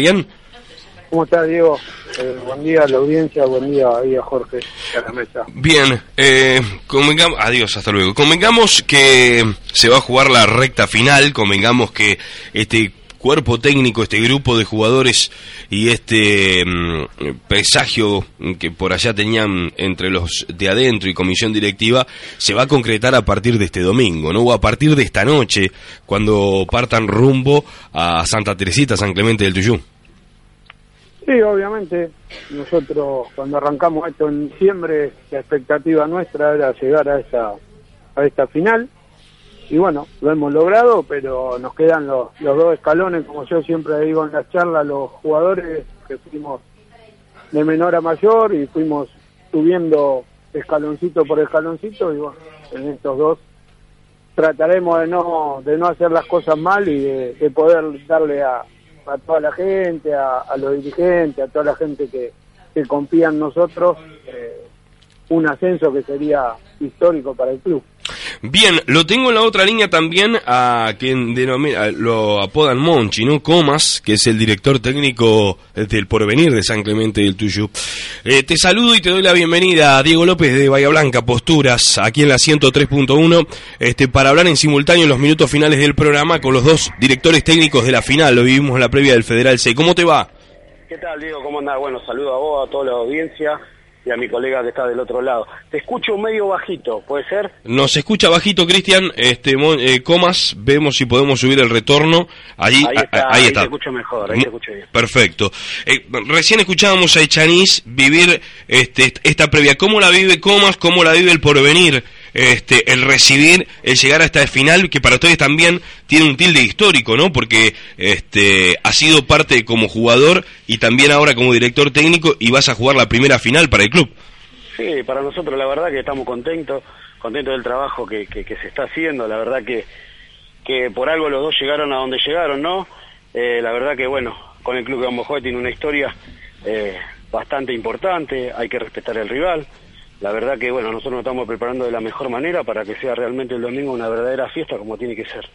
Bien. ¿Cómo estás, Diego? Eh, buen día a la audiencia, buen día ahí a Jorge, a la mesa. Bien, eh, convengamos, adiós, hasta luego. Convengamos que se va a jugar la recta final, convengamos que este cuerpo técnico, este grupo de jugadores y este mm, presagio que por allá tenían entre los de adentro y comisión directiva, se va a concretar a partir de este domingo, ¿no? O a partir de esta noche, cuando partan rumbo a Santa Teresita, San Clemente del Tuyú. Sí, obviamente. Nosotros cuando arrancamos esto en diciembre, la expectativa nuestra era llegar a esta, a esta final. Y bueno, lo hemos logrado, pero nos quedan los, los dos escalones, como yo siempre digo en las charlas, los jugadores que fuimos de menor a mayor y fuimos subiendo escaloncito por escaloncito y bueno, en estos dos trataremos de no de no hacer las cosas mal y de, de poder darle a, a toda la gente, a, a, los dirigentes, a toda la gente que, que confía en nosotros, eh, un ascenso que sería histórico para el club. Bien, lo tengo en la otra línea también a quien denomina, lo apodan Monchi, ¿no? Comas, que es el director técnico del Porvenir de San Clemente del Tuyú. Eh, te saludo y te doy la bienvenida a Diego López de Bahía Blanca, Posturas, aquí en la 103.1, este, para hablar en simultáneo los minutos finales del programa con los dos directores técnicos de la final. Lo vivimos en la previa del Federal C. ¿Cómo te va? ¿Qué tal, Diego? ¿Cómo andás? Bueno, saludo a vos, a toda la audiencia y a mi colega que está del otro lado. Te escucho medio bajito, ¿puede ser? Nos escucha bajito, Cristian. Este, eh, comas, vemos si podemos subir el retorno. Ahí, ahí está. Ahí, ahí está. te escucho mejor, ahí te escucho bien. Perfecto. Eh, recién escuchábamos a Echanís vivir este, esta previa. ¿Cómo la vive Comas? ¿Cómo la vive el porvenir? Este, el recibir, el llegar a esta final, que para ustedes también tiene un tilde histórico, ¿no? Porque este, ha sido parte como jugador y también ahora como director técnico y vas a jugar la primera final para el club. Sí, para nosotros la verdad que estamos contentos, contentos del trabajo que, que, se está haciendo, la verdad que, que por algo los dos llegaron a donde llegaron, ¿no? Eh, la verdad que bueno, con el club de Ambojoy tiene una historia eh, bastante importante, hay que respetar al rival, la verdad que bueno, nosotros nos estamos preparando de la mejor manera para que sea realmente el domingo una verdadera fiesta como tiene que ser.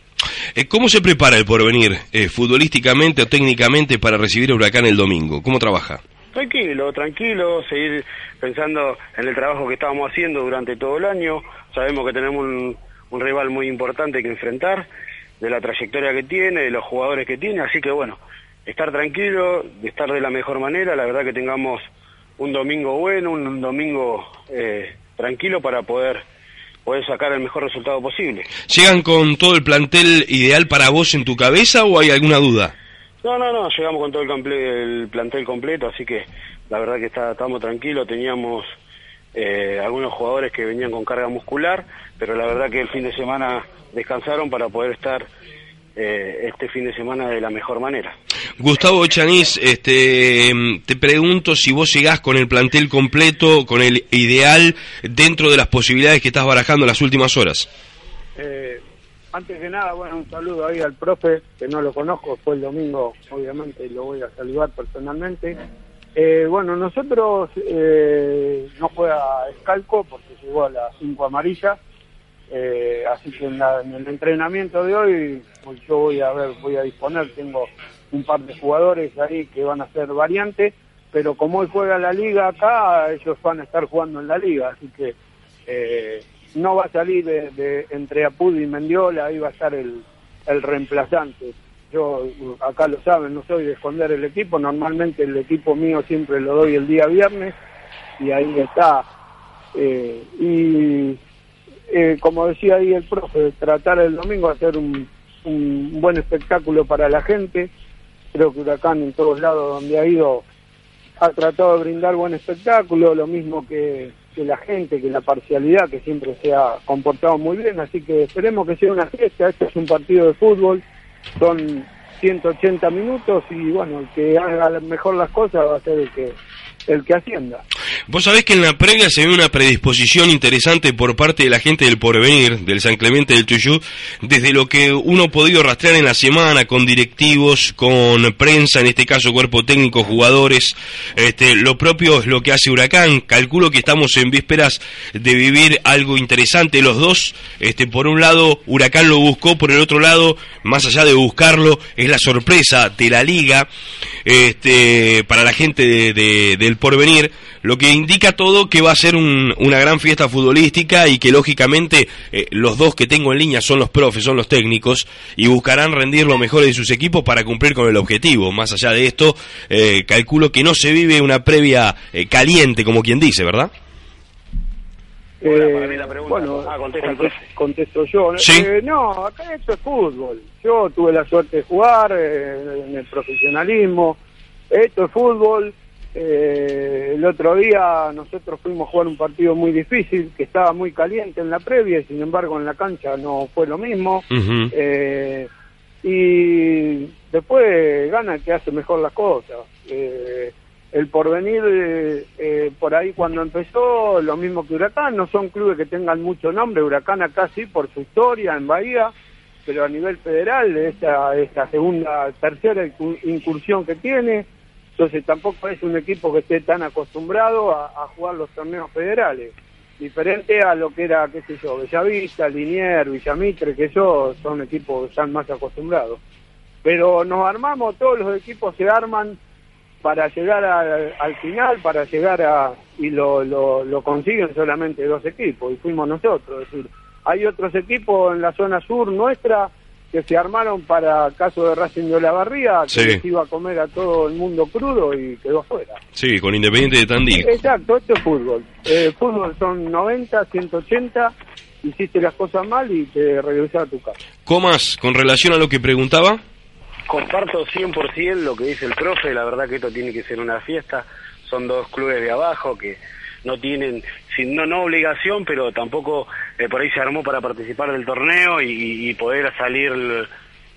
Eh, ¿Cómo se prepara el porvenir, eh, futbolísticamente o técnicamente, para recibir a Huracán el domingo? ¿Cómo trabaja? Tranquilo, tranquilo, seguir pensando en el trabajo que estábamos haciendo durante todo el año. Sabemos que tenemos un, un rival muy importante que enfrentar, de la trayectoria que tiene, de los jugadores que tiene, así que bueno, estar tranquilo, estar de la mejor manera, la verdad que tengamos un domingo bueno, un domingo eh, tranquilo para poder poder sacar el mejor resultado posible. ¿Llegan con todo el plantel ideal para vos en tu cabeza o hay alguna duda? No, no, no, llegamos con todo el, comple el plantel completo, así que la verdad que está, estamos tranquilos, teníamos eh, algunos jugadores que venían con carga muscular, pero la verdad que el fin de semana descansaron para poder estar eh, este fin de semana de la mejor manera. Gustavo Chanís, este, te pregunto si vos llegás con el plantel completo, con el ideal, dentro de las posibilidades que estás barajando en las últimas horas. Eh, antes que nada, bueno, un saludo ahí al profe, que no lo conozco, fue el domingo, obviamente, y lo voy a saludar personalmente. Eh, bueno, nosotros eh, no juega Escalco porque llegó a las 5 amarillas, eh, así que en, la, en, el entrenamiento de hoy pues yo voy a ver, voy a disponer, tengo un par de jugadores ahí que van a ser variantes, pero como hoy juega la liga acá, ellos van a estar jugando en la liga, así que eh, no va a salir de, entre Apud y Mendiola, ahí va a estar el, el reemplazante. Yo, acá lo saben, no soy de esconder el equipo, normalmente el equipo mío siempre lo doy el día viernes y ahí está. Eh, y eh, como decía ahí el profe, tratar el domingo hacer un, un, buen espectáculo para la gente. Creo que Huracán en todos lados donde ha ido ha tratado de brindar buen espectáculo, lo mismo que, que la gente, que la parcialidad, que siempre se ha comportado muy bien. Así que esperemos que sea una fiesta. Este es un partido de fútbol, son 180 minutos y bueno, el que haga mejor las cosas va a ser el que el que ascienda. Vos sabés que en la previa se ve una predisposición interesante por parte de la gente del porvenir, del San Clemente del Tuyú, desde lo que uno ha podido rastrear en la semana con directivos, con prensa, en este caso cuerpo técnico, jugadores. Este, lo propio es lo que hace Huracán. Calculo que estamos en vísperas de vivir algo interesante los dos. Este, por un lado, Huracán lo buscó, por el otro lado, más allá de buscarlo, es la sorpresa de la liga este, para la gente de, del porvenir, lo que indica todo que va a ser una gran fiesta futbolística y que lógicamente eh, los dos que tengo en línea son los profes, son los técnicos y buscarán rendir lo mejor de sus equipos para cumplir con el objetivo. Más allá de esto, eh, calculo que no se vive una previa eh, caliente, como quien dice, ¿verdad? Bueno, ah, contesto, yo. no, acá esto es fútbol. Yo tuve la suerte de jugar en el profesionalismo. Esto es fútbol eh, el otro día nosotros fuimos a jugar un partido muy difícil, que estaba muy caliente en la previa, y sin embargo en la cancha no fue lo mismo. eh, y después gana el que hace mejor las cosas. Eh, el porvenir, eh, por ahí cuando empezó, lo mismo que Huracán, no son clubes que tengan mucho nombre, Huracán acá sí por su historia en Bahía, pero a nivel federal, esta, esta segunda, tercera incursión que tiene, entonces tampoco es un equipo que esté tan acostumbrado a, jugar los torneos federales. Diferente a lo que era, qué sé yo, Bellavista, Linier, Villamitre, que ellos son equipos que están más acostumbrados. Pero nos armamos, todos los equipos se arman para llegar al final, para llegar a... y lo, lo, lo consiguen solamente dos equipos, y fuimos nosotros. Es decir, hay otros equipos en la zona sur nuestra que se armaron para caso de Racing de Olavarría, que iba a comer a todo el mundo crudo y quedó afuera. Sí, con Independiente de Tandil. Exacto, esto es fútbol. Eh, fútbol son 90, 180, hiciste las cosas mal y te regresas a tu casa. Comas, con relación a lo que preguntaba. Comparto 100% lo que dice el profe, la verdad que esto tiene que ser una fiesta, son dos clubes de abajo que no tienen, no, no obligación, pero tampoco eh, por ahí se armó para participar del torneo y, poder salir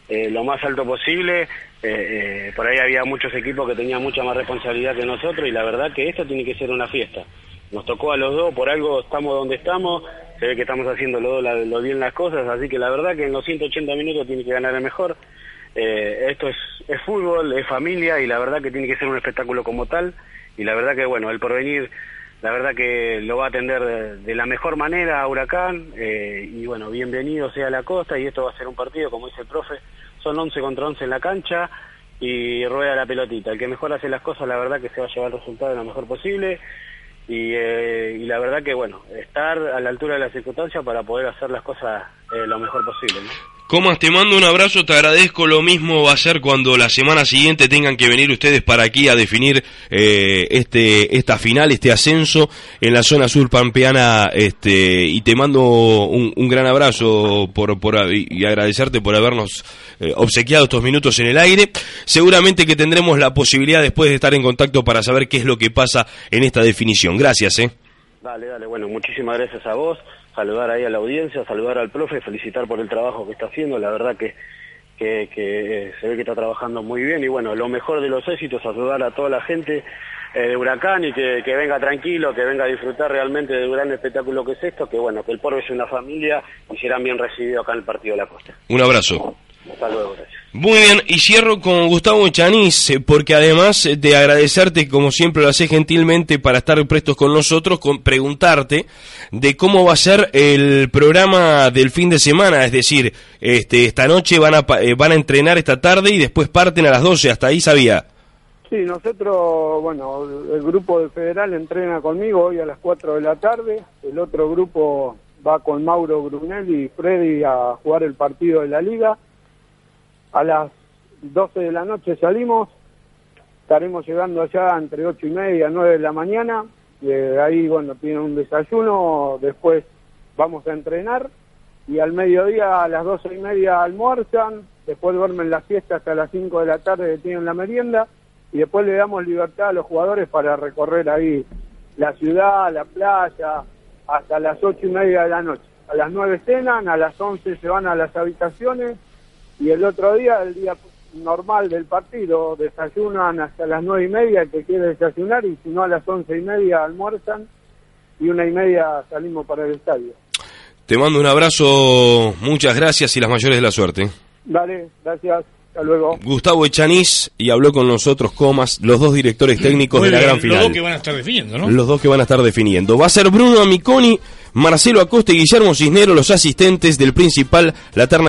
eh, lo más alto posible. Eh, por ahí había muchos equipos que tenían mucha más responsabilidad que nosotros y la verdad que esto tiene que ser una fiesta. Nos tocó a los dos, por algo estamos donde estamos, se ve que estamos haciendo lo bien las cosas, así que la verdad que en los 180 minutos tiene que ganar el mejor. Esto es, es fútbol, es familia y la verdad que tiene que ser un espectáculo como tal y la verdad que bueno, el porvenir la verdad que lo va a atender de, la mejor manera a Huracán eh, y bueno, bienvenido sea la costa y esto va a ser un partido, como dice el profe, son 11 contra 11 en la cancha y rueda la pelotita. El que mejor hace las cosas, la verdad que se va a llevar el resultado lo mejor posible y, eh, y la verdad que bueno, estar a la altura de las circunstancias para poder hacer las cosas eh, lo mejor posible. ¿no? Comas, te mando un abrazo, te agradezco. Lo mismo va a ser cuando la semana siguiente tengan que venir ustedes para aquí a definir eh, este esta final, este ascenso en la zona sur pampeana. Este, y te mando un, gran abrazo por, por, y agradecerte por habernos eh, obsequiado estos minutos en el aire. Seguramente que tendremos la posibilidad después de estar en contacto para saber qué es lo que pasa en esta definición. Gracias, eh. Dale, dale. Bueno, muchísimas gracias a vos saludar ahí a la audiencia, saludar al profe, felicitar por el trabajo que está haciendo, la verdad que, que, que se ve que está trabajando muy bien y bueno, lo mejor de los éxitos, saludar a toda la gente eh, de Huracán y que, que, venga tranquilo, que venga a disfrutar realmente del gran espectáculo que es esto, que bueno, que el Porve es una familia y serán bien recibidos acá en el Partido de la Costa. Un abrazo. Hasta luego, gracias. Muy bien, y cierro con Gustavo Chanís, eh, porque además de agradecerte, como siempre lo haces gentilmente, para estar prestos con nosotros, con preguntarte de cómo va a ser el programa del fin de semana, es decir, este, esta noche van a, eh, van a entrenar esta tarde y después parten a las 12, hasta ahí sabía. Sí, nosotros, bueno, el grupo de Federal entrena conmigo hoy a las 4 de la tarde, el otro grupo va con Mauro Brunel y Freddy a jugar el partido de la liga a las 12 de la noche salimos, estaremos llegando allá entre 8 y media, 9 de la mañana, y ahí, bueno, tienen un desayuno, después vamos a entrenar, y al mediodía a las 12 y media almuerzan, después duermen la fiesta hasta las 5 de la tarde tienen la merienda, y después le damos libertad a los jugadores para recorrer ahí la ciudad, la playa, hasta las 8 y media de la noche. A las 9 cenan, a las 11 se van a las habitaciones, y el otro día, el día normal del partido, desayunan hasta las nueve y media el que quiere desayunar y si no a las once y media almuerzan y una y media salimos para el estadio. Te mando un abrazo, muchas gracias y las mayores de la suerte. Dale, gracias. Hasta luego. Gustavo Echaniz y habló con nosotros Comas, los dos directores técnicos Muy de la bien, gran final. Los dos que van a estar definiendo, ¿no? Los dos que van a estar definiendo. Va a ser Bruno Amiconi, Marcelo Acosta y Guillermo Cisnero los asistentes del principal, la terna